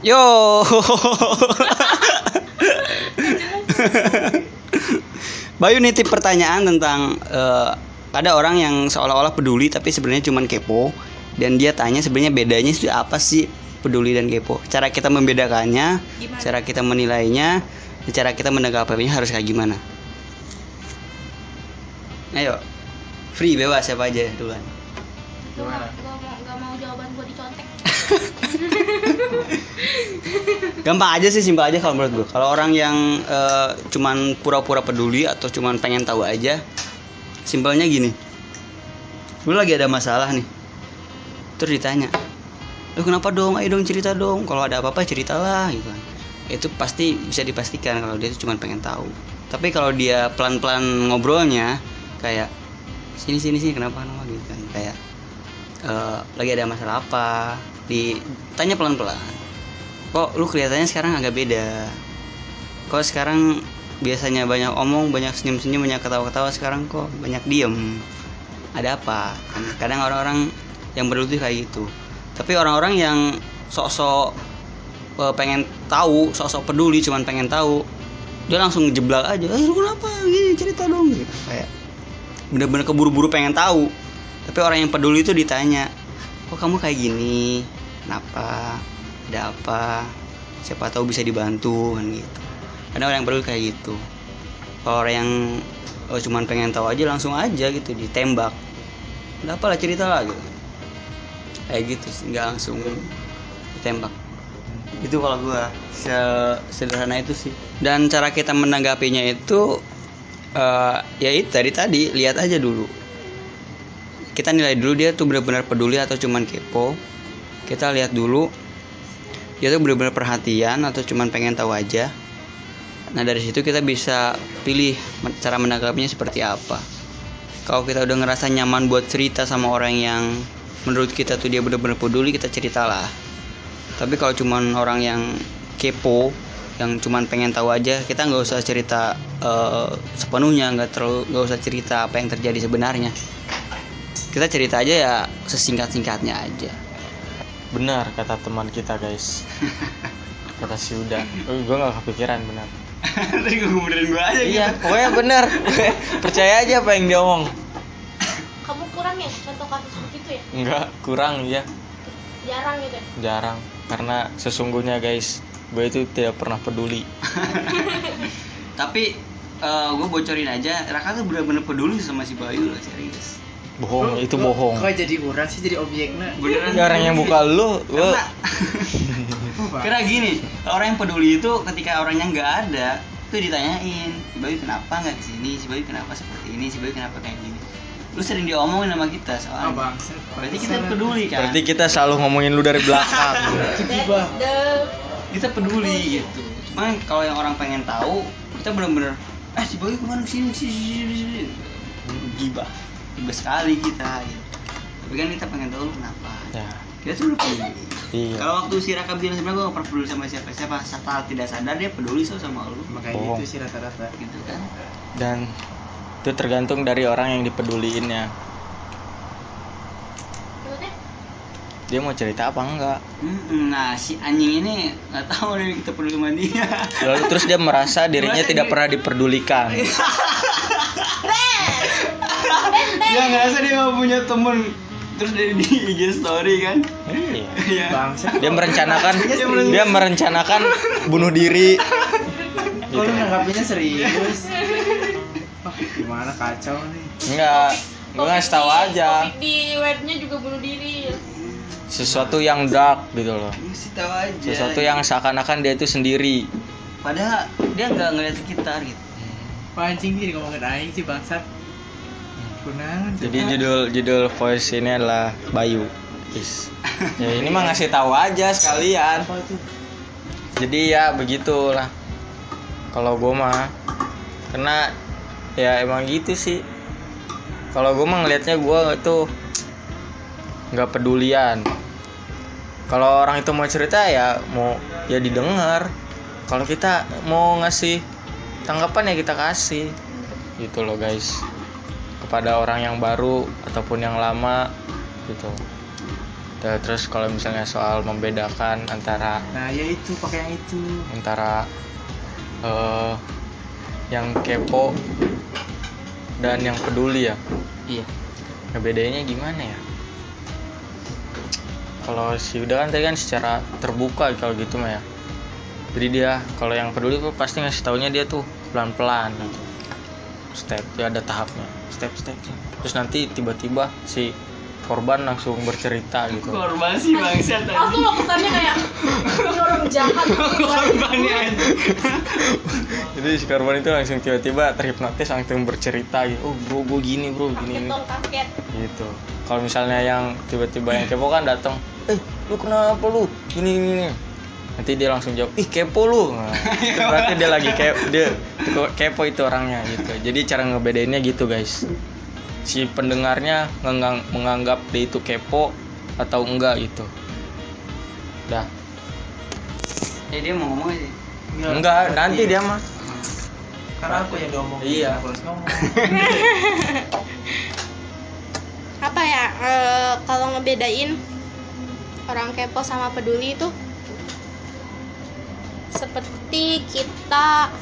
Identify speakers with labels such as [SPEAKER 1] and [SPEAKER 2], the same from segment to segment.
[SPEAKER 1] Yo. Bayu nitip pertanyaan tentang eh, ada orang yang seolah-olah peduli tapi sebenarnya cuma kepo dan dia tanya sebenarnya bedanya itu apa sih peduli dan kepo? Cara kita membedakannya,
[SPEAKER 2] Gimana?
[SPEAKER 1] cara kita menilainya, cara kita menanggapinya harus kayak gimana? Ayo, free bebas siapa aja duluan.
[SPEAKER 2] Gue mau, gua mau, gak mau jawaban gue dicontek.
[SPEAKER 1] Gampang aja sih, simpel aja kalau menurut gue. Kalau orang yang eh, cuman pura-pura peduli atau cuman pengen tahu aja, simpelnya gini. Lu lagi ada masalah nih. Terus ditanya, "Lu kenapa dong? Ayo dong cerita dong. Kalau ada apa-apa ceritalah." gitu kan. Itu pasti bisa dipastikan kalau dia itu cuman pengen tahu. Tapi kalau dia pelan-pelan ngobrolnya kayak sini sini sini kenapa kenapa gitu kan kayak eh, lagi ada masalah apa ditanya pelan-pelan. Kok lu kelihatannya sekarang agak beda? Kok sekarang biasanya banyak omong banyak senyum-senyum banyak ketawa-ketawa sekarang kok banyak diem? Ada apa? Kan kadang orang-orang yang berlutut kayak gitu. Tapi orang-orang yang sok-sok eh, pengen tahu sok-sok peduli cuman pengen tahu dia langsung jeblak aja. Eh lu kenapa? Gini cerita dong. Gitu. Kayak bener-bener keburu-buru pengen tahu. Tapi orang yang peduli itu ditanya kok kamu kayak gini kenapa ada apa siapa tahu bisa dibantu kan gitu. Ada orang yang peduli kayak gitu. Kalau orang yang oh, cuman pengen tahu aja langsung aja gitu ditembak. Ada apa lah cerita lah gitu. Kayak gitu sih nggak langsung ditembak. Itu kalau gua se- sederhana itu sih. Dan cara kita menanggapinya itu eh, ya itu dari tadi lihat aja dulu. Kita nilai dulu dia tuh benar-benar peduli atau cuman kepo kita lihat dulu. Dia tuh benar-benar perhatian atau cuman pengen tahu aja? Nah dari situ kita bisa pilih cara menanggapinya seperti apa. Kalau kita udah ngerasa nyaman buat cerita sama orang yang menurut kita tuh dia benar-benar peduli kita ceritalah. Tapi kalau cuman orang yang kepo yang cuman pengen tahu aja kita nggak usah cerita eh, sepenuhnya nggak terlalu nggak usah cerita apa yang terjadi sebenarnya. Kita cerita aja ya sesingkat singkatnya aja
[SPEAKER 3] benar kata teman kita guys. Kata si Uda. Oh, gue nggak kepikiran benar.
[SPEAKER 1] Tadi gue benerin gue aja
[SPEAKER 3] iya pokoknya benar. Percaya aja apa yang dia omong
[SPEAKER 2] Kamu kurang ya contoh kasus begitu ya?
[SPEAKER 3] enggak kurang ya
[SPEAKER 2] Jarang gitu ya?
[SPEAKER 3] jarang karena sesungguhnya guys gue itu tidak pernah peduli.
[SPEAKER 1] Tapi gue bocorin aja Raka tuh bener-bener peduli sama si Bayu loh serius
[SPEAKER 3] bohong
[SPEAKER 4] Lu-
[SPEAKER 3] itu
[SPEAKER 4] lu
[SPEAKER 3] bohong.
[SPEAKER 4] Kok jadi orang sih jadi objeknya?
[SPEAKER 1] beneran
[SPEAKER 3] Ya, orang yang buka lu lu.
[SPEAKER 1] Karena gini orang yang peduli itu ketika orangnya nggak ada itu ditanyain si Bayu kenapa nggak ke sini si Bayu kenapa seperti ini? Si Bayu kenapa kayak gini? Lu sering diomongin sama kita soalnya.
[SPEAKER 4] Bangsat.
[SPEAKER 1] berarti kita peduli kan?
[SPEAKER 3] Berarti kita selalu ngomongin lu dari belakang.
[SPEAKER 1] Kita peduli gitu. Cuman kalau yang orang pengen tahu kita bener-bener eh si Bayu ke mana? Sini sini sini sini. Gibah gibah sekali kita gitu tapi kan kita pengen tahu kenapa.
[SPEAKER 3] Ya.
[SPEAKER 1] Kita tuh udah peduli
[SPEAKER 3] iya.
[SPEAKER 1] Kalau waktu si Raka bilang sebenarnya gue gak pernah peduli sama siapa siapa asal tidak sadar dia peduli so sama lu.
[SPEAKER 4] Makanya
[SPEAKER 3] Bohong.
[SPEAKER 4] gitu sih rata-rata.
[SPEAKER 1] gitu kan.
[SPEAKER 3] Dan itu tergantung dari orang yang dipeduliinnya
[SPEAKER 2] Maksudnya?
[SPEAKER 3] Dia mau cerita apa enggak
[SPEAKER 1] nah si anjing ini nggak tahu nih kita peduli sama dia
[SPEAKER 3] lalu terus dia merasa dirinya tidak pernah diperdulikan
[SPEAKER 1] dia ngerasa dia gak punya temen terus dari di IG story kan
[SPEAKER 3] iya
[SPEAKER 1] Iya.
[SPEAKER 4] Bangsat.
[SPEAKER 3] dia merencanakan
[SPEAKER 1] Dia merencanakan.
[SPEAKER 3] dia merencanakan bunuh diri
[SPEAKER 4] Kok lu nanggapinya serius? Wah, gimana kacau nih.
[SPEAKER 3] enggak gue ngasih tahu aja
[SPEAKER 2] Topik di webnya juga bunuh diri.
[SPEAKER 3] Sesuatu yang dark gitu loh.
[SPEAKER 1] Ngasih tahu aja
[SPEAKER 3] sesuatu yang seakan-akan dia itu sendiri.
[SPEAKER 1] Padahal dia nggak ngeliat sekitar gitu.
[SPEAKER 4] Wah, anjing sih ngomongin aing sih bangsat. Kunangan.
[SPEAKER 3] jadi judul judul voice ini adalah Bayu. Is. ya ini mah ngasih tahu aja sekalian.
[SPEAKER 4] Tuh?
[SPEAKER 3] jadi ya begitulah. Kalau gue mah karena ya emang gitu sih. Kalau gue mah ngelihatnya gue itu nggak pedulian kalau orang itu mau cerita ya mau ya didengar. Kalau kita mau ngasih tanggapan ya kita kasih. Gitu loh guys. Kepada orang yang baru ataupun yang lama gitu. Tuh, terus kalau misalnya soal membedakan antara
[SPEAKER 4] nah ya itu pakai yang itu.
[SPEAKER 3] Antara eh yang kepo dan yang peduli ya?
[SPEAKER 1] Iya.
[SPEAKER 3] Ngebedainnya gimana ya kalau si udah kan tadi kan secara terbuka kalau gitu mah ya. Jadi dia kalau yang peduli tuh pasti ngasih taunya dia tuh pelan pelan gitu step ya ada tahapnya. Step stepnya terus nanti tiba-tiba si korban langsung bercerita gitu.
[SPEAKER 1] Korban sih bangsat
[SPEAKER 2] aku lo kesannya kayak ini orang jahat.
[SPEAKER 1] Korbannya
[SPEAKER 3] jadi si korban itu langsung tiba-tiba terhipnotis langsung bercerita gitu. Oh bro gue gini bro
[SPEAKER 2] kaget
[SPEAKER 3] gini
[SPEAKER 2] dong kaget.
[SPEAKER 3] Gitu. Kalau misalnya yang tiba-tiba yang kepo kan datang eh lu kenapa lu? Gini gini gini." nanti dia langsung jawab ih kepo lu. Nah, itu berarti dia lagi kepo dia kepo itu orangnya gitu. Jadi cara ngebedainnya gitu guys si pendengarnya menganggap dia itu kepo atau enggak gitu. Dah.
[SPEAKER 1] Ya dia mau ngomong aja.
[SPEAKER 3] Enggak nanti dia mah.
[SPEAKER 4] Karena aku yang ngomong
[SPEAKER 3] Iya.
[SPEAKER 4] aku harus ngomong.
[SPEAKER 2] Apa ya eh, kalau ngebedain orang kepo sama peduli itu seperti kita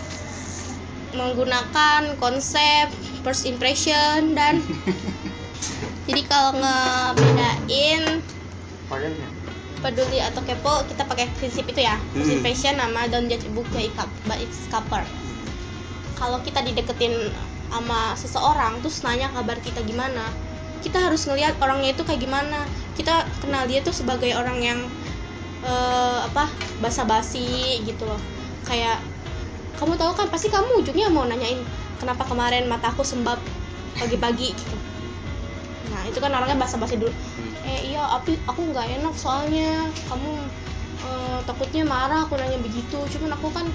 [SPEAKER 2] menggunakan konsep first impression dan jadi kalau ngebedain peduli atau kepo kita pakai prinsip itu ya. First
[SPEAKER 1] Hmm.
[SPEAKER 2] impression nama don't judge a book by its cover kalau kita dideketin sama seseorang terus nanya kabar kita gimana kita harus ngelihat orangnya itu kayak gimana. Kita kenal dia tuh sebagai orang yang eh, apa basa-basi gitu loh. Kayak kamu tahu kan? Pasti kamu ujungnya mau nanyain kenapa kemarin mataku sembab pagi-pagi gitu. Nah itu kan orangnya basa-basi dulu. Eh iya tapi aku nggak enak soalnya. Kamu eh, takutnya marah aku nanya begitu. Cuman aku kan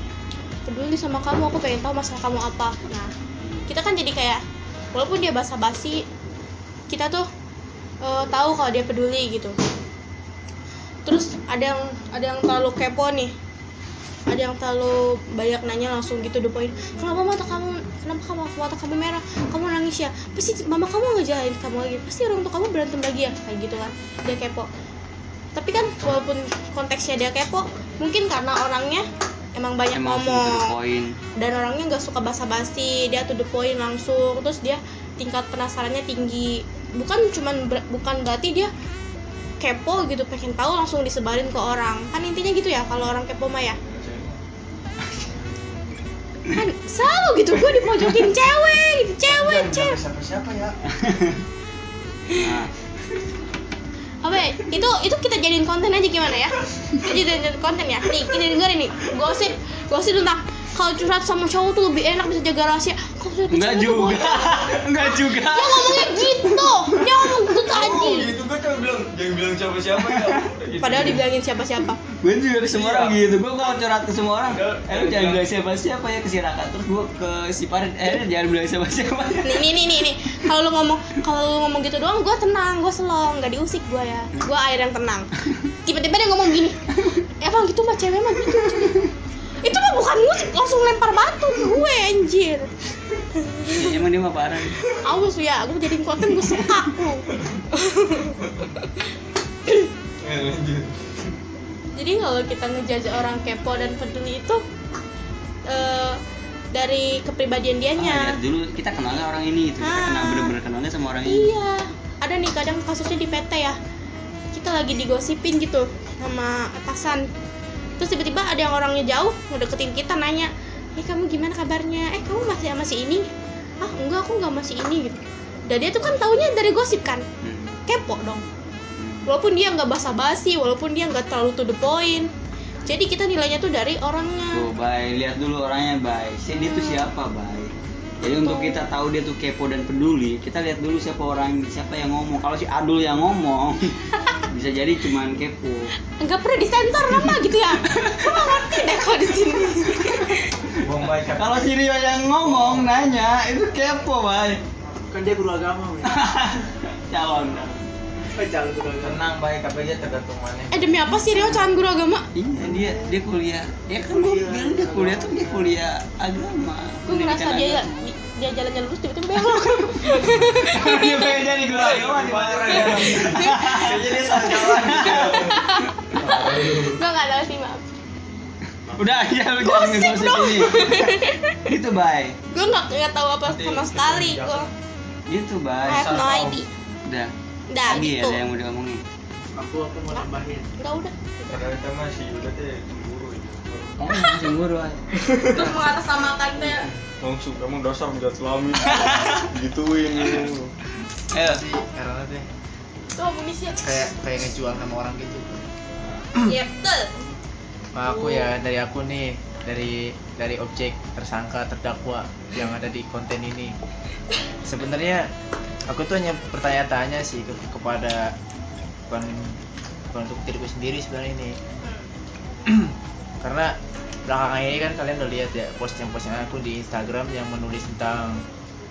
[SPEAKER 2] peduli sama kamu aku pengen tahu masalah kamu apa. Nah kita kan jadi kayak walaupun dia basa-basi kita tuh eh, tahu kalau dia peduli gitu. Terus ada yang ada yang terlalu kepo nih ada yang terlalu banyak nanya langsung gitu the point kenapa mata kamu kenapa kamu mata kamu merah? Kamu nangis ya? Pasti mama kamu ngejalanin kamu lagi. Pasti orang tua kamu berantem lagi ya? Kayak gitu kan. Dia kepo. Tapi kan walaupun konteksnya dia kepo mungkin karena orangnya emang banyak
[SPEAKER 1] emang
[SPEAKER 2] ngomong. dan orangnya nggak suka basa-basi. Dia to the point langsung. Terus dia tingkat penasarannya tinggi. Bukan cuman ber- bukan berarti dia kepo gitu pengen tahu langsung disebarin ke orang. Kan intinya gitu ya kalau orang kepo mah ya kan selalu gitu gue dipojokin cewek gitu cewek cewek
[SPEAKER 4] siapa siapa ya
[SPEAKER 1] nah?
[SPEAKER 2] Itu itu kita jadiin konten aja gimana ya? Kita jadiin konten ya? Nih ini dengerin nih. Gosip gosip tentang kalau curhat sama cowok tuh lebih enak bisa jaga rahasia. Kalau curhat sama
[SPEAKER 1] enggak juga. enggak juga.
[SPEAKER 2] Dia ngomongnya gitu. Dia ngomong gitu tadi.
[SPEAKER 3] gitu gue cuma bilang jangan bilang siapa siapa ya.
[SPEAKER 2] Padahal dibilangin siapa-siapa.
[SPEAKER 1] Gue juga ke semua orang
[SPEAKER 3] Iya.
[SPEAKER 1] gitu. Gue kalau curhat ke semua orang
[SPEAKER 3] Enggak,
[SPEAKER 1] eh lu jangan bilang siapa siapa ya ke si Raka. Terus gue ke si Farid eh jangan bilang siapa siapa
[SPEAKER 2] nih nih nih, nih. Kalau lu ngomong kalau lu ngomong gitu doang gue tenang gue selong nggak diusik gue ya. Gue air yang tenang. Tiba-tiba dia ngomong gini emang gitu mah cewek mah gitu itu mah bukan musik langsung lempar batu ke gue anjir.
[SPEAKER 1] Emang dia mah parah.
[SPEAKER 2] Awas ya gue jadiin konten gue sekak lu jadi kalau kita ngejudge orang kepo dan peduli itu eh, dari kepribadian
[SPEAKER 1] Ah,
[SPEAKER 2] dianya
[SPEAKER 1] lihat dulu kita kenalnya orang ini gitu kita
[SPEAKER 2] Ah.
[SPEAKER 1] kenal bener-bener kenalnya sama orang ini
[SPEAKER 2] Iya, ada nih kadang kasusnya di PT ya. Kita lagi digosipin gitu sama atasan. Terus tiba-tiba ada yang orangnya jauh mau deketin kita nanya, "Eh kamu gimana kabarnya? Eh kamu masih sama si ini?" "Ah, enggak, aku enggak masih ini." gitu. Dan dia tuh kan taunya dari gosip kan.
[SPEAKER 1] Hmm.
[SPEAKER 2] Kepo dong.
[SPEAKER 1] Hmm.
[SPEAKER 2] Walaupun dia nggak basa-basi, walaupun dia nggak terlalu to the point. Jadi kita nilainya tuh dari orangnya.
[SPEAKER 1] Tuh, bye. Lihat dulu orangnya, bye. Si dia tuh siapa, bye. Jadi untuk kita tahu dia tuh kepo dan peduli, kita lihat dulu siapa orang siapa yang ngomong. Kalau si Adul yang ngomong, bisa jadi cuman kepo.
[SPEAKER 2] Enggak pernah disensor nama gitu ya. Nggak ngerti deh kalau di sini.
[SPEAKER 4] Bombay
[SPEAKER 1] Kalau si Rio yang ngomong nanya, itu kepo, bye.
[SPEAKER 4] kan dia guru agama.
[SPEAKER 1] Calon.
[SPEAKER 3] Tenang baik tapi aja tergantung mana
[SPEAKER 2] eh demi apa sih Rio calon guru agama
[SPEAKER 1] Iya dia dia kuliah. Ya kan gue bilang dia kuliah tuh dia kuliah agama.
[SPEAKER 2] gue ngerasa dia dia jalannya lurus tiba-tiba belok
[SPEAKER 1] dia pengen jadi guru agama di mana? Kayaknya dia salah jalan.
[SPEAKER 2] gue nggak tahu sih maaf
[SPEAKER 1] Udah aja lu jangan
[SPEAKER 2] Gosip
[SPEAKER 1] ngegosip
[SPEAKER 2] dong.
[SPEAKER 1] ini. Gitu bay.
[SPEAKER 2] gue nggak nggak tahu apa sama sekali gue
[SPEAKER 1] Gitu bay.
[SPEAKER 2] I have no idea
[SPEAKER 1] Udah.
[SPEAKER 2] Udah,
[SPEAKER 1] Lagi
[SPEAKER 2] gitu.
[SPEAKER 1] ada yang mau diomongin.
[SPEAKER 4] Aku aku mau nambahin.
[SPEAKER 2] nggak udah
[SPEAKER 3] padahal kita masih udah teh guru ya
[SPEAKER 1] Oh, cemburu ay.
[SPEAKER 2] terus mengatasnamakan deh
[SPEAKER 3] langsung kamu dasar bejat selami gituin lu
[SPEAKER 1] Ayo.
[SPEAKER 4] Karena deh
[SPEAKER 2] tuh amunisi
[SPEAKER 4] kayak kayak ngejual sama orang gitu.
[SPEAKER 2] iya betul
[SPEAKER 4] Nah, aku ya dari aku nih dari dari objek tersangka terdakwa yang ada di konten ini. Sebenarnya aku tuh hanya bertanya-tanya sih ke- kepada bukan bukan untuk diriku sendiri sebenarnya ini. Karena belakangan ini kan kalian udah lihat ya posting-posting aku di Instagram yang menulis tentang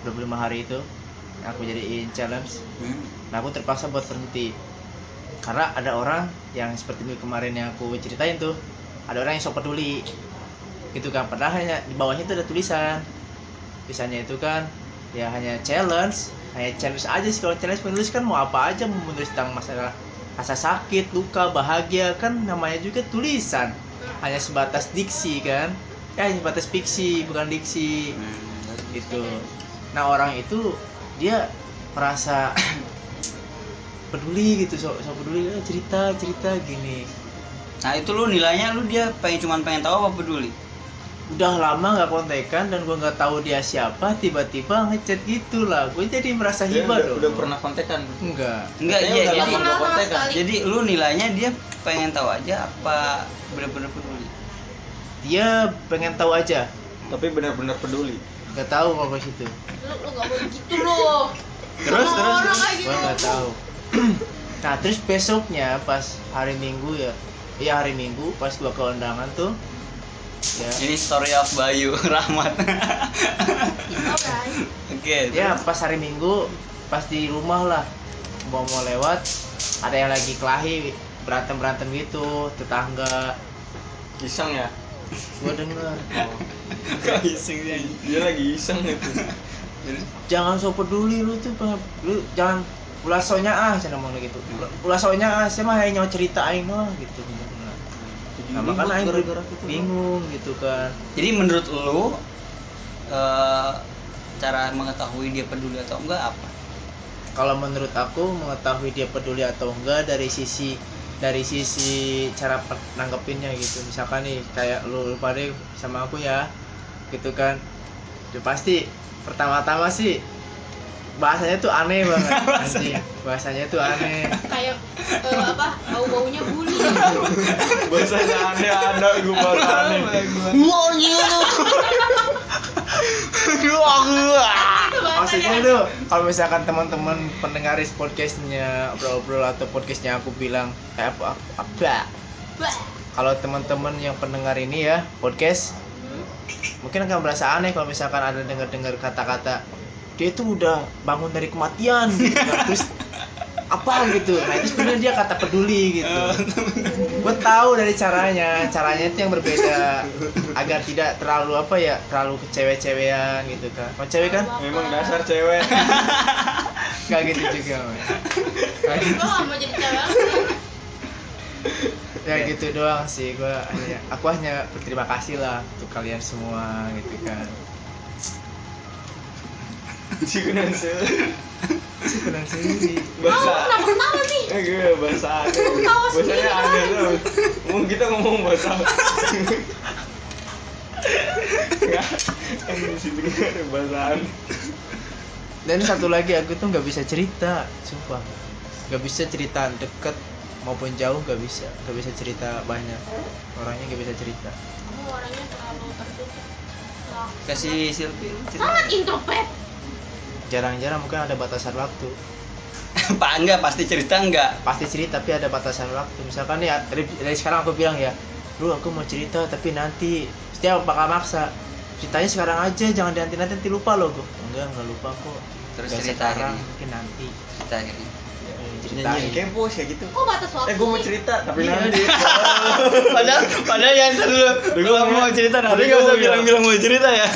[SPEAKER 4] 25 hari itu. Aku jadiin challenge. Nah aku terpaksa buat berhenti. Karena ada orang yang seperti minggu kemarin yang aku ceritain tuh ada orang yang sok peduli gitu kan padahal hanya di bawahnya itu ada tulisan. Tulisannya itu kan ya hanya challenge hanya challenge aja sih. Kalau challenge menulis kan mau apa aja mau menulis tentang masalah rasa sakit luka bahagia kan namanya juga tulisan. Hanya sebatas diksi kan. Ya hanya sebatas fiksi bukan diksi.
[SPEAKER 1] Hmm.
[SPEAKER 4] gitu. Nah orang itu dia merasa peduli gitu so, so peduli eh, cerita cerita gini.
[SPEAKER 1] Nah itu lu nilainya lu dia pengen cuman pengen tahu apa peduli?
[SPEAKER 4] Udah lama nggak kontekan dan gua nggak tahu dia siapa tiba-tiba ngechat gitu lah. Gue jadi merasa hibah
[SPEAKER 3] udah,
[SPEAKER 4] dong.
[SPEAKER 3] udah pernah kontekan?
[SPEAKER 4] Enggak
[SPEAKER 1] Enggak iya
[SPEAKER 3] udah
[SPEAKER 1] jadi
[SPEAKER 3] lama nggak kontekan.
[SPEAKER 2] Sekali.
[SPEAKER 1] jadi lu nilainya dia pengen tahu aja apa bener-bener peduli?
[SPEAKER 4] dia pengen tahu aja.
[SPEAKER 3] Tapi benar-benar peduli.
[SPEAKER 4] Nggak tahu kalau ke situ.
[SPEAKER 2] Lu lu nggak boleh gitu loh.
[SPEAKER 1] Terus
[SPEAKER 2] Sama
[SPEAKER 1] terus terus.
[SPEAKER 2] gitu
[SPEAKER 4] gue nggak tahu. Nah terus besoknya pas hari minggu ya iya hari minggu pas gua ke undangan tuh ya.
[SPEAKER 1] Ini story of Bayu Rahmat. Oke.
[SPEAKER 4] ya
[SPEAKER 1] terus.
[SPEAKER 4] pas hari minggu pas di rumah lah. Mau mau lewat ada yang lagi kelahi berantem berantem gitu tetangga.
[SPEAKER 3] Iseng ya?
[SPEAKER 4] Gua denger.
[SPEAKER 1] Kok iseng dia?
[SPEAKER 3] dia lagi iseng itu
[SPEAKER 4] jangan so peduli lu tuh lu jangan ulasonya ah saya ngomong gitu. Ulasonya ah saya mah hanya ceritain lah gitu nah makanya aing
[SPEAKER 3] gara-gara gitu
[SPEAKER 4] bingung gitu kan.
[SPEAKER 1] Jadi menurut lu eh, cara mengetahui dia peduli atau enggak apa?
[SPEAKER 4] kalau menurut aku mengetahui dia peduli atau enggak dari sisi dari sisi cara nanggepinnya gitu. Misalkan nih kayak lu pada sama aku ya gitu kan. Ya pasti pertama-tama sih bahasanya tuh aneh banget anjing. Bahasanya tuh aneh.
[SPEAKER 2] Kayak eh, apa bau baunya buli
[SPEAKER 3] bahasanya aneh ada gue bahasa aneh.
[SPEAKER 4] maksudnya tuh kalau misalkan teman-teman pendengar podcastnya obrol-obrol atau podcastnya aku bilang eh, apa apa kalau teman-teman yang pendengar ini ya podcast mungkin akan merasa aneh kalau misalkan ada dengar-dengar kata-kata dia itu udah bangun dari kematian gitu kan. terus apa gitu. Nah itu sebenarnya dia kata peduli gitu. Gue tahu dari caranya. Caranya itu yang berbeda. Agar tidak terlalu apa ya terlalu kecewe-cewean gitu kan. Kalau cewek kan?
[SPEAKER 3] Memang dasar cewek.
[SPEAKER 4] Nggak gitu juga. Nggak gitu.
[SPEAKER 2] Gue gak mau jadi cewek
[SPEAKER 4] ya gitu doang sih gua hanya aku hanya berterima kasih lah untuk kalian semua gitu kan
[SPEAKER 3] Cikunan sih
[SPEAKER 4] sebenarnya sendiri
[SPEAKER 3] bahasa
[SPEAKER 2] kenapa ketawa nih
[SPEAKER 3] eh gue bahasa
[SPEAKER 2] Ketawa
[SPEAKER 3] bahasanya aneh tuh ngomong kita ngomong bahasa Nggak, kan di situ ada bahasa aneh
[SPEAKER 4] dan satu lagi aku tuh nggak bisa cerita sumpah. Nggak bisa cerita deket maupun jauh nggak bisa nggak bisa cerita banyak. Orangnya nggak bisa cerita.
[SPEAKER 2] Kamu orangnya terlalu tertutup.
[SPEAKER 1] Kasih Silvi
[SPEAKER 2] sangat introvert.
[SPEAKER 4] Jarang-jarang mungkin ada batasan waktu.
[SPEAKER 1] Pak enggak pasti cerita enggak?
[SPEAKER 4] pasti cerita tapi ada batasan waktu. Misalkan nih dari, dari sekarang aku bilang ya lu aku mau cerita tapi nanti setiap bakal maksa. Ceritanya sekarang aja jangan nanti nanti, nanti lupa loh gue enggak enggak lupa kok.
[SPEAKER 1] Terus
[SPEAKER 4] Nggak
[SPEAKER 1] cerita
[SPEAKER 4] sekarang mungkin nanti.
[SPEAKER 1] Cerita akhirnya.
[SPEAKER 4] Eh, ceritain
[SPEAKER 3] kepo sih gitu.
[SPEAKER 2] Kok batas waktu?
[SPEAKER 3] Eh gue mau cerita tapi
[SPEAKER 4] Iya.
[SPEAKER 3] nanti
[SPEAKER 1] padahal padahal yang ntar dulu. Lu mau cerita nanti
[SPEAKER 3] Tapi
[SPEAKER 1] gak usah bilang-bilang mau cerita ya.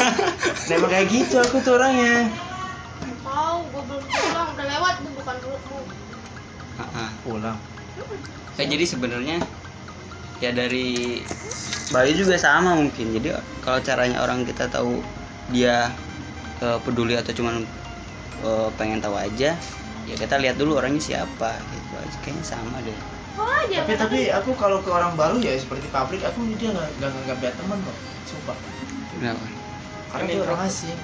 [SPEAKER 4] Nah emang kayak gitu aku tuh orangnya.
[SPEAKER 2] Tahu gue belum pulang. Udah lewat gue bukan dulu
[SPEAKER 1] Ah, ah.
[SPEAKER 4] pulang.
[SPEAKER 1] Kayak jadi sebenarnya ya dari Bayu juga sama mungkin. Jadi kalau caranya orang kita tahu dia eh, peduli atau cuman eh, pengen tahu aja, ya kita lihat dulu orangnya siapa gitu aja. Kayaknya sama deh.
[SPEAKER 2] oh
[SPEAKER 4] tapi tapi aku kalau ke orang baru ya seperti pabrik aku dia nggak nggak nggak biar teman kok. Sumpah
[SPEAKER 1] Kenapa?
[SPEAKER 4] karena dia orang asing.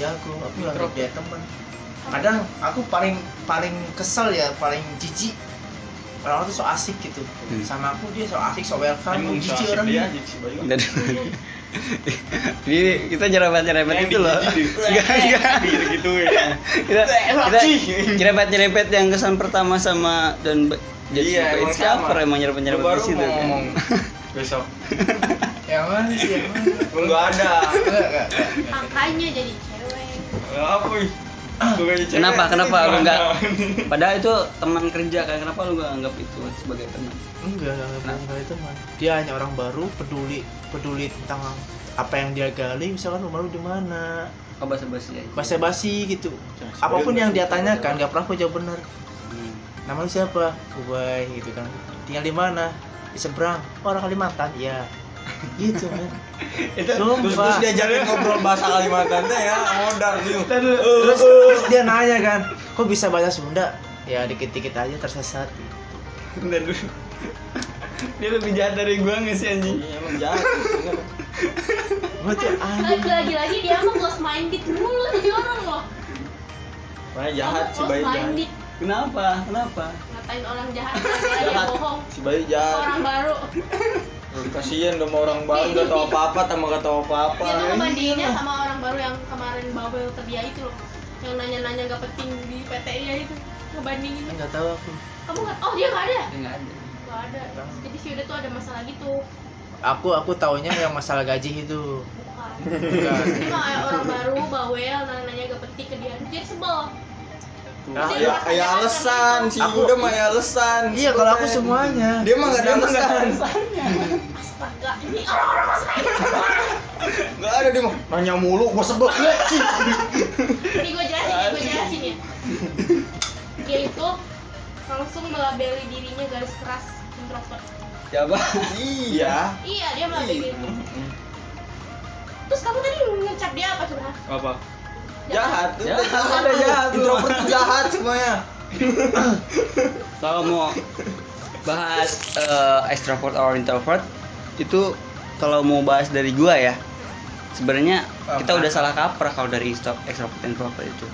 [SPEAKER 4] Ya aku aku nggak biar teman. Kadang aku paling paling kesel ya paling jijik. Orang tuh so asik gitu.
[SPEAKER 1] Hmm.
[SPEAKER 4] sama aku dia so asik so welcome.
[SPEAKER 3] Emang
[SPEAKER 4] jijik orangnya.
[SPEAKER 3] jijik
[SPEAKER 1] Ini kita nyerempet-nyerempet
[SPEAKER 3] Yang
[SPEAKER 1] itu loh. Enggak, enggak.
[SPEAKER 3] gitu ya
[SPEAKER 1] Kita kita nyerempet-nyerempet yang kesan pertama sama dan jadi
[SPEAKER 3] Iya, emang
[SPEAKER 1] cover
[SPEAKER 3] sama.
[SPEAKER 1] emang nyerempet-nyerempet
[SPEAKER 3] Gua
[SPEAKER 1] di
[SPEAKER 3] baru
[SPEAKER 1] situ kan.
[SPEAKER 3] ngomong besok
[SPEAKER 4] yang mana sih
[SPEAKER 3] ada
[SPEAKER 4] enggak enggak.
[SPEAKER 2] makanya jadi cewek
[SPEAKER 3] apa
[SPEAKER 1] Kenapa? Kenapa lu enggak?
[SPEAKER 3] Gimana?
[SPEAKER 1] Padahal itu teman kerja kan. Kenapa lu enggak anggap itu sebagai teman?
[SPEAKER 4] enggak enggak enggak enggak itu teman dia hanya orang baru peduli peduli tentang apa yang dia gali misalkan rumah lu di mana
[SPEAKER 1] Oh basa-basi aja.
[SPEAKER 4] basa basi gitu
[SPEAKER 3] sebenarnya
[SPEAKER 4] apa pun yang dia
[SPEAKER 3] nggak
[SPEAKER 4] tanyakan nggak pernah aku jawab benar
[SPEAKER 1] Hmm.
[SPEAKER 4] nama lu siapa Ubay gitu kan tinggal di mana di seberang oh, orang Kalimantan iya gitu kan
[SPEAKER 3] itu terus, terus diajarin ngobrol bahasa Kalimantan teh ya modal gitu
[SPEAKER 4] terus, terus dia nanya kan kok bisa bahasa Sunda? Ya dikit-dikit aja tersesat.
[SPEAKER 1] Dulu. Dia lebih jahat dari gua nggak sih anjing?
[SPEAKER 3] Iya, emang jahat bener.
[SPEAKER 4] gue tuh anjing
[SPEAKER 2] lagi lagi dia mah close minded mulu nih orang loh.
[SPEAKER 3] Makanya jahat si Bayu jahat.
[SPEAKER 1] Kenapa? Kenapa?
[SPEAKER 2] ngatain orang jahat?
[SPEAKER 3] Jahat.
[SPEAKER 2] bohong?
[SPEAKER 3] Si Bayu jahat.
[SPEAKER 2] Orang baru
[SPEAKER 3] kasihan sama orang baru gak tau apa-apa sama gak tau apa-apa.
[SPEAKER 2] Dia tuh ngebandinginnya sama orang baru yang kemarin bawel ke dia itu loh. Yang nanya-nanya gak penting di PT nya itu ngebandingin.
[SPEAKER 4] Nggak tahu aku.
[SPEAKER 2] Kamu nggak oh dia nggak ada?
[SPEAKER 1] Dia nggak ada.
[SPEAKER 2] nggak ada. Jadi si udah tuh ada masalah gitu.
[SPEAKER 4] Aku aku taunya yang masalah gaji itu.
[SPEAKER 2] Bukan.
[SPEAKER 4] Bukan.
[SPEAKER 2] ini orang baru bawel nanya-nanya gak penting ke dia. Jadi sebel
[SPEAKER 4] Nah,
[SPEAKER 3] ya, ya alasan
[SPEAKER 2] karena
[SPEAKER 3] si
[SPEAKER 4] Aku-
[SPEAKER 3] Yuda mah ya alasan.
[SPEAKER 4] Iya kalau aku semuanya.
[SPEAKER 3] Dia mah gak ada alasan.
[SPEAKER 2] astaga ini orang-orang masalah
[SPEAKER 3] gak ada dia mah nanya mulu gua sebel.
[SPEAKER 2] Ini gue jelasin ya gue jelasin ya. Dia itu langsung melabeli dirinya garis keras introvert
[SPEAKER 1] Siapa?
[SPEAKER 3] iya.
[SPEAKER 2] Iya. Dia melabeli itu terus kamu tadi ngecap dia apa coba
[SPEAKER 3] apa jahat.
[SPEAKER 1] Jahat.
[SPEAKER 3] jahat jahat. Introvert jahat semuanya.
[SPEAKER 1] Kalau mau bahas eh, extrovert or introvert itu kalau mau bahas dari gua ya sebenarnya kita udah salah kaprah kalau dari extro- extrovert introvert itu.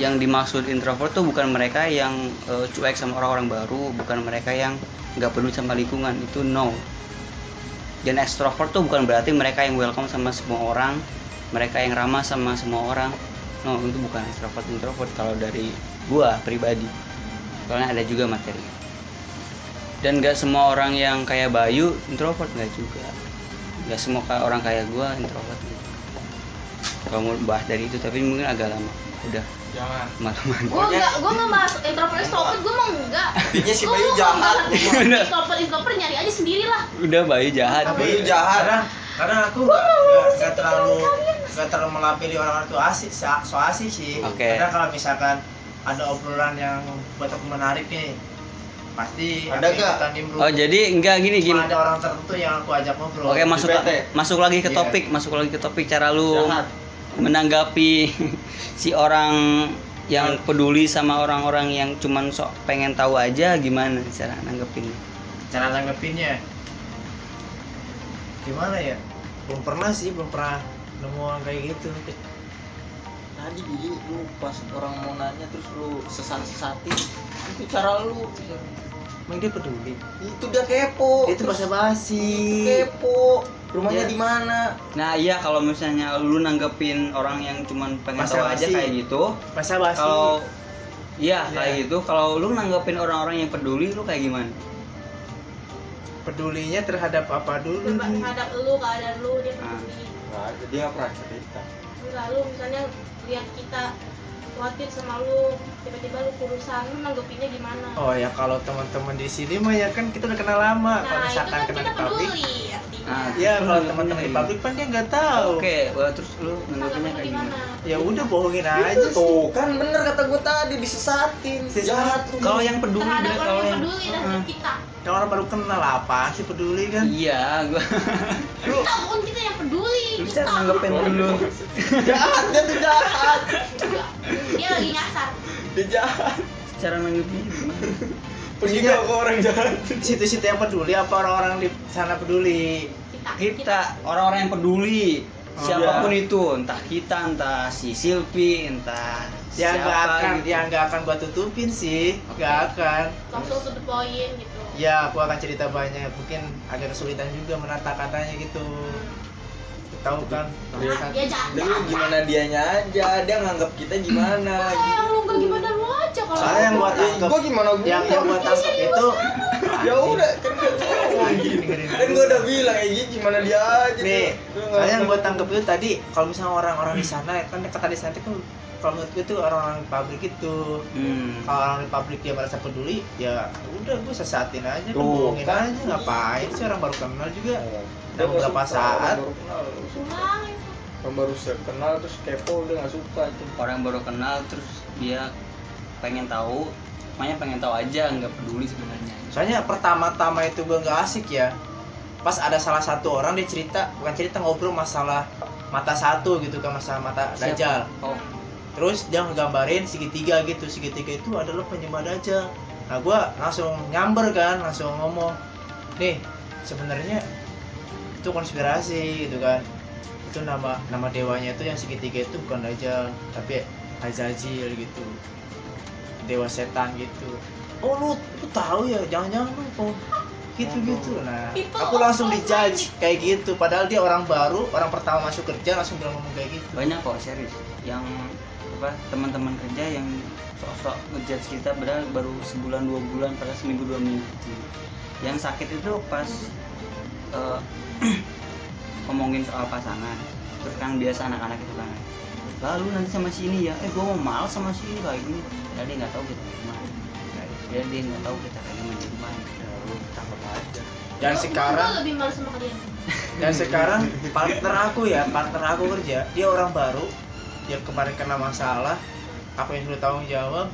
[SPEAKER 1] Yang dimaksud introvert tuh bukan mereka yang eh, cuek sama orang-orang baru bukan mereka yang nggak peduli sama lingkungan itu no. Dan extrovert tuh bukan berarti mereka yang welcome sama semua orang mereka yang ramah sama semua orang no itu bukan extrovert introvert. Kalau dari gua pribadi soalnya ada juga materi. Dan gak semua orang yang kayak Bayu introvert nggak juga. Nggak semua orang kayak gua introvert gitu. Kalau mau bahas dari itu tapi mungkin agak lama. Udah.
[SPEAKER 3] Jangan.
[SPEAKER 1] Malaman.
[SPEAKER 2] Gue nggak gue nggak bahas introvert extrovert gue mah enggak
[SPEAKER 3] Intinya si Bayu
[SPEAKER 2] mau
[SPEAKER 3] jahat.
[SPEAKER 2] introvert introvert nyari aja sendiri lah.
[SPEAKER 1] Udah Bayu jahat.
[SPEAKER 3] Bayu jahat
[SPEAKER 4] karena aku nggak terlalu nggak terlalu melabeli orang-orang itu asik so, so asik sih
[SPEAKER 1] Oke.
[SPEAKER 4] karena kalau misalkan ada obrolan yang buat aku menarik nih pasti
[SPEAKER 3] Ada
[SPEAKER 4] nimbrung.
[SPEAKER 1] oh jadi enggak gini gini
[SPEAKER 4] Cuma ada orang tertentu yang aku ajak ngobrol
[SPEAKER 1] Oke masuk
[SPEAKER 3] PT.
[SPEAKER 1] masuk lagi ke
[SPEAKER 4] Iya.
[SPEAKER 1] topik masuk lagi ke topik cara lu
[SPEAKER 3] Jahat.
[SPEAKER 1] menanggapi si orang yang peduli sama orang-orang yang cuman sok pengen tahu aja gimana cara nanggepinnya
[SPEAKER 4] cara nanggepinnya gimana ya? Belum pernah sih belum pernah nemu orang kayak gitu.
[SPEAKER 3] Tadi jadi lu pas orang mau nanya terus lu sesat-sesatin itu cara lu.
[SPEAKER 4] Emang dia peduli?
[SPEAKER 3] Itu dia kepo.
[SPEAKER 4] Dia itu basa basi
[SPEAKER 3] kepo. Rumahnya
[SPEAKER 4] Iya.
[SPEAKER 3] di mana?
[SPEAKER 1] Nah iya kalau misalnya lu nanggepin orang yang cuman pengen tahu aja kayak gitu
[SPEAKER 4] basa basi
[SPEAKER 1] Kalau Iya
[SPEAKER 4] Iya.
[SPEAKER 1] kayak gitu kalau lu nanggepin orang-orang yang peduli lu kayak gimana?
[SPEAKER 4] Pedulinya terhadap apa dulu? Nih?
[SPEAKER 2] terhadap lu keadaan lu dia peduli.
[SPEAKER 3] Nggak ada, dia nggak pernah cerita.
[SPEAKER 2] Lalu misalnya lihat kita khawatir sama lu tiba-tiba lu kurusan lu nanggepinnya gimana?
[SPEAKER 4] Oh ya kalau teman-teman di sini mah ya kan kita udah kenal lama kalau
[SPEAKER 2] nah itu
[SPEAKER 4] misalkan
[SPEAKER 2] kan
[SPEAKER 4] kena
[SPEAKER 2] kita
[SPEAKER 4] di pabrik
[SPEAKER 2] peduli artinya.
[SPEAKER 1] Ah,
[SPEAKER 4] ya kalau
[SPEAKER 1] lu
[SPEAKER 4] teman-teman di pabrik kan dia nggak tahu.
[SPEAKER 1] Oke wah, terus lu nanggepinnya kayak
[SPEAKER 2] gimana?
[SPEAKER 1] gimana?
[SPEAKER 4] Ya udah bohongin aja sih.
[SPEAKER 3] Tuh kan bener kata gue tadi disesatin.
[SPEAKER 4] Disesatin.
[SPEAKER 3] Jahat lu.
[SPEAKER 1] kalau yang peduli
[SPEAKER 2] terhadap
[SPEAKER 1] bener
[SPEAKER 2] orang
[SPEAKER 1] kalau
[SPEAKER 2] yang
[SPEAKER 1] yang
[SPEAKER 2] peduli terhadap
[SPEAKER 1] Heeh.
[SPEAKER 2] kita
[SPEAKER 4] ya orang baru kenal apa sih peduli kan?
[SPEAKER 1] Iya gua.
[SPEAKER 2] Kita bukan kita yang peduli
[SPEAKER 1] lu
[SPEAKER 2] kita
[SPEAKER 1] cara nanggepin dulu.
[SPEAKER 3] Jahat dia tuh jahat.
[SPEAKER 2] dia lagi nyasar.
[SPEAKER 3] Dia jahat.
[SPEAKER 1] cara nanggepinnya gimana?
[SPEAKER 3] Pergi
[SPEAKER 4] Iya.
[SPEAKER 3] kok ke orang jahat.
[SPEAKER 4] situ-situ yang peduli apa orang-orang di sana peduli?
[SPEAKER 2] Kita
[SPEAKER 1] kita orang-orang yang peduli.
[SPEAKER 4] Oh,
[SPEAKER 1] siapa pun
[SPEAKER 4] iya.
[SPEAKER 1] itu entah kita entah si Silvi entah
[SPEAKER 4] ya nggak
[SPEAKER 1] siapa
[SPEAKER 4] akan
[SPEAKER 1] gitu.
[SPEAKER 4] ya nggak akan gua tutupin sih. Nggak akan.
[SPEAKER 2] Langsung to the point gitu
[SPEAKER 4] ya aku akan cerita banyak. Mungkin agak kesulitan juga menata katanya gitu. Tahu kan?
[SPEAKER 2] dia jahat.
[SPEAKER 3] Tapi gimana dianya aja, dia nganggap kita gimana?
[SPEAKER 2] Kayak
[SPEAKER 3] gitu.
[SPEAKER 2] lu gimana lu aja kalau
[SPEAKER 4] soalnya yang
[SPEAKER 3] Ya,
[SPEAKER 4] tangkap
[SPEAKER 3] gua gimana gua?
[SPEAKER 4] yang yang gua tangkap itu
[SPEAKER 3] Ya udah, kan gua gini. Kan gua udah bilang ya gitu gimana dia aja?
[SPEAKER 4] Nih soalnya yang gua tangkap itu tadi kalau misalnya orang-orang di sana kan kata di sana itu kalau menurut gue itu orang-orang pabrik itu
[SPEAKER 1] hmm.
[SPEAKER 4] kalau orang di pabrik dia merasa peduli ya udah gue sesatin aja
[SPEAKER 3] Tuh,
[SPEAKER 4] bohongin
[SPEAKER 3] kan.
[SPEAKER 4] aja ngapain sih orang baru kenal juga dalam
[SPEAKER 3] nggak
[SPEAKER 4] beberapa saat
[SPEAKER 3] orang baru kenal. Orang baru kenal terus kepo dia nggak suka itu.
[SPEAKER 1] orang baru kenal terus dia pengen tahu makanya pengen tahu aja nggak peduli sebenarnya
[SPEAKER 4] soalnya pertama-tama itu gue nggak asik ya pas ada salah satu orang dia cerita bukan cerita ngobrol masalah mata satu gitu kan masalah mata
[SPEAKER 1] Siapa?
[SPEAKER 4] dajjal
[SPEAKER 1] oh
[SPEAKER 4] terus dia ngegambarin segitiga gitu. Segitiga itu adalah penyembah dajjal nah gue langsung nyamber kan langsung ngomong nih sebenarnya itu konspirasi gitu kan. Itu nama nama dewanya itu yang segitiga itu bukan dajjal tapi Azazil gitu. Dewa setan gitu. Oh lu lu tahu ya? Jangan-jangan lu oh gitu gitu nah aku langsung dijudge kayak gitu. Padahal dia orang baru orang pertama masuk kerja langsung bilang ngomong kayak gitu.
[SPEAKER 1] Banyak kok serius. Yang apa teman-teman kerja yang sok-sok ngejudge kita padahal baru sebulan dua bulan padahal seminggu dua minggu. Yang sakit itu pas eh, ngomongin soal pasangan. Terus kan biasa anak-anak itu kan lalu nanti sama si ini ya? Eh gue mau mal sama si ini kayak gini. Padahal dia nggak tahu kita kayak gimana. Dia dia nggak tahu kita kayak gimana. Di rumah
[SPEAKER 3] Ya lu tangkap aja.
[SPEAKER 4] dan sekarang
[SPEAKER 2] lebih malu sama kalian.
[SPEAKER 4] Dan sekarang partner aku ya partner aku kerja dia orang baru dia kemarin kena masalah aku yang sudah tanggung jawab.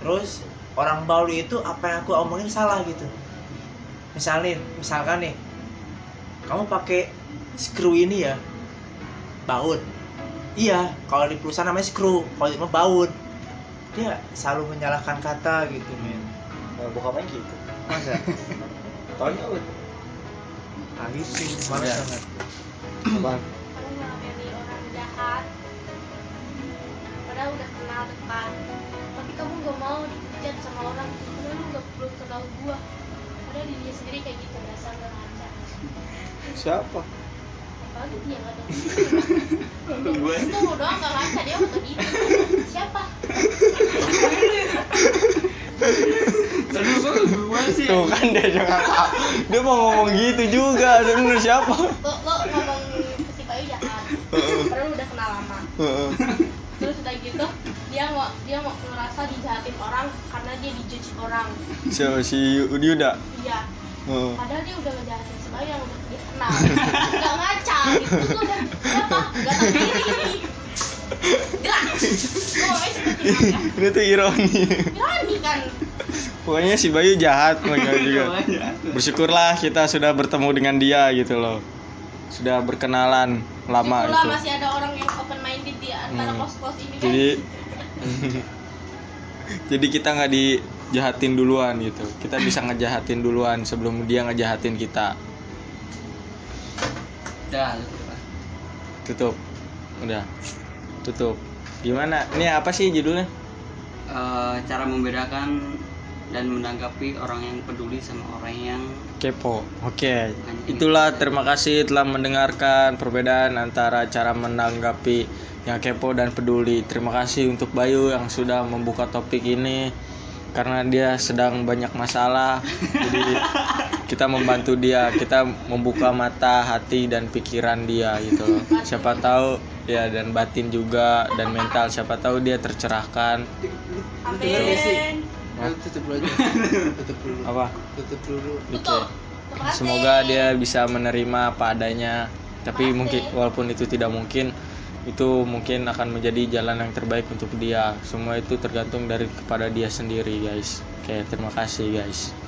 [SPEAKER 4] Terus orang baru itu apa yang aku omongin salah gitu. Misalnya misalkan nih kamu pakai screw ini ya baut. Iya kalau di perusahaan namanya screw kalau di rumah baut. Dia selalu menyalahkan kata gitu men.
[SPEAKER 3] Nah, bokapnya gitu.
[SPEAKER 4] masa?
[SPEAKER 3] Taunya lu.
[SPEAKER 4] ah gitu.
[SPEAKER 1] Ya.
[SPEAKER 4] banget
[SPEAKER 2] ngelabeli orang jahat padahal udah kenal dekat tapi kamu gak mau dihujat sama orang padahal lu gak belum kenal gua padahal dirinya sendiri kayak gitu dasar gak ngaca
[SPEAKER 3] Siapa?
[SPEAKER 2] apalagi dia gak tahu
[SPEAKER 1] Gue.
[SPEAKER 2] itu doang gak ngaca dia gak gitu siapa
[SPEAKER 1] terus gue sih
[SPEAKER 3] Tuh kan dia juga tahu. Dia mau ngomong gitu juga. Sebenarnya siapa?
[SPEAKER 2] lo lo ngomong ke si Bayu padahal lu udah kenal lama
[SPEAKER 3] Heeh.
[SPEAKER 2] Terus udah gitu dia mau dia mau ngerasa dijahatin orang karena dia dijudge orang
[SPEAKER 3] Siapa si Yuda?
[SPEAKER 2] iya
[SPEAKER 3] Heeh.
[SPEAKER 2] padahal dia udah ngejahatin si Bayu yang udah dia kenal nggak ngaca gitu tuh udah siapa nggak tahu apa
[SPEAKER 3] Ini tuh ironi.
[SPEAKER 2] berani kan
[SPEAKER 3] Pokoknya si Bayu jahat juga. Bersyukurlah kita sudah bertemu dengan dia gitu loh. Sudah berkenalan lama
[SPEAKER 2] Itulah
[SPEAKER 3] itu.
[SPEAKER 2] masih ada orang yang open minded di antara
[SPEAKER 3] Hmm.
[SPEAKER 2] close ini kan
[SPEAKER 3] Jadi Jadi kita nggak dijahatin duluan gitu. Kita bisa ngejahatin duluan sebelum dia ngejahatin kita.
[SPEAKER 1] dah lu apa?
[SPEAKER 3] Tutup. Udah. Tutup. Gimana? Ini apa sih judulnya?
[SPEAKER 1] Eh, cara membedakan dan menanggapi orang yang peduli sama orang yang
[SPEAKER 3] Kepo. Oke. Itulah terima kasih telah mendengarkan perbedaan antara cara menanggapi yang kepo dan peduli. Terima kasih untuk Bayu yang sudah membuka topik ini. karena dia sedang banyak masalah jadi kita membantu dia kita membuka mata hati dan pikiran dia gitu loh siapa tahu ya dan batin juga dan mental siapa tahu dia tercerahkan
[SPEAKER 2] Amin.
[SPEAKER 4] Tutup dulu aja. Tutup dulu.
[SPEAKER 3] Apa?
[SPEAKER 4] Tutup dulu.
[SPEAKER 3] Semoga dia bisa menerima apa adanya. Tapi mungkin walaupun itu tidak mungkin itu mungkin akan menjadi jalan yang terbaik untuk dia. Semua itu tergantung dari kepada dia sendiri guys. Oke terima kasih guys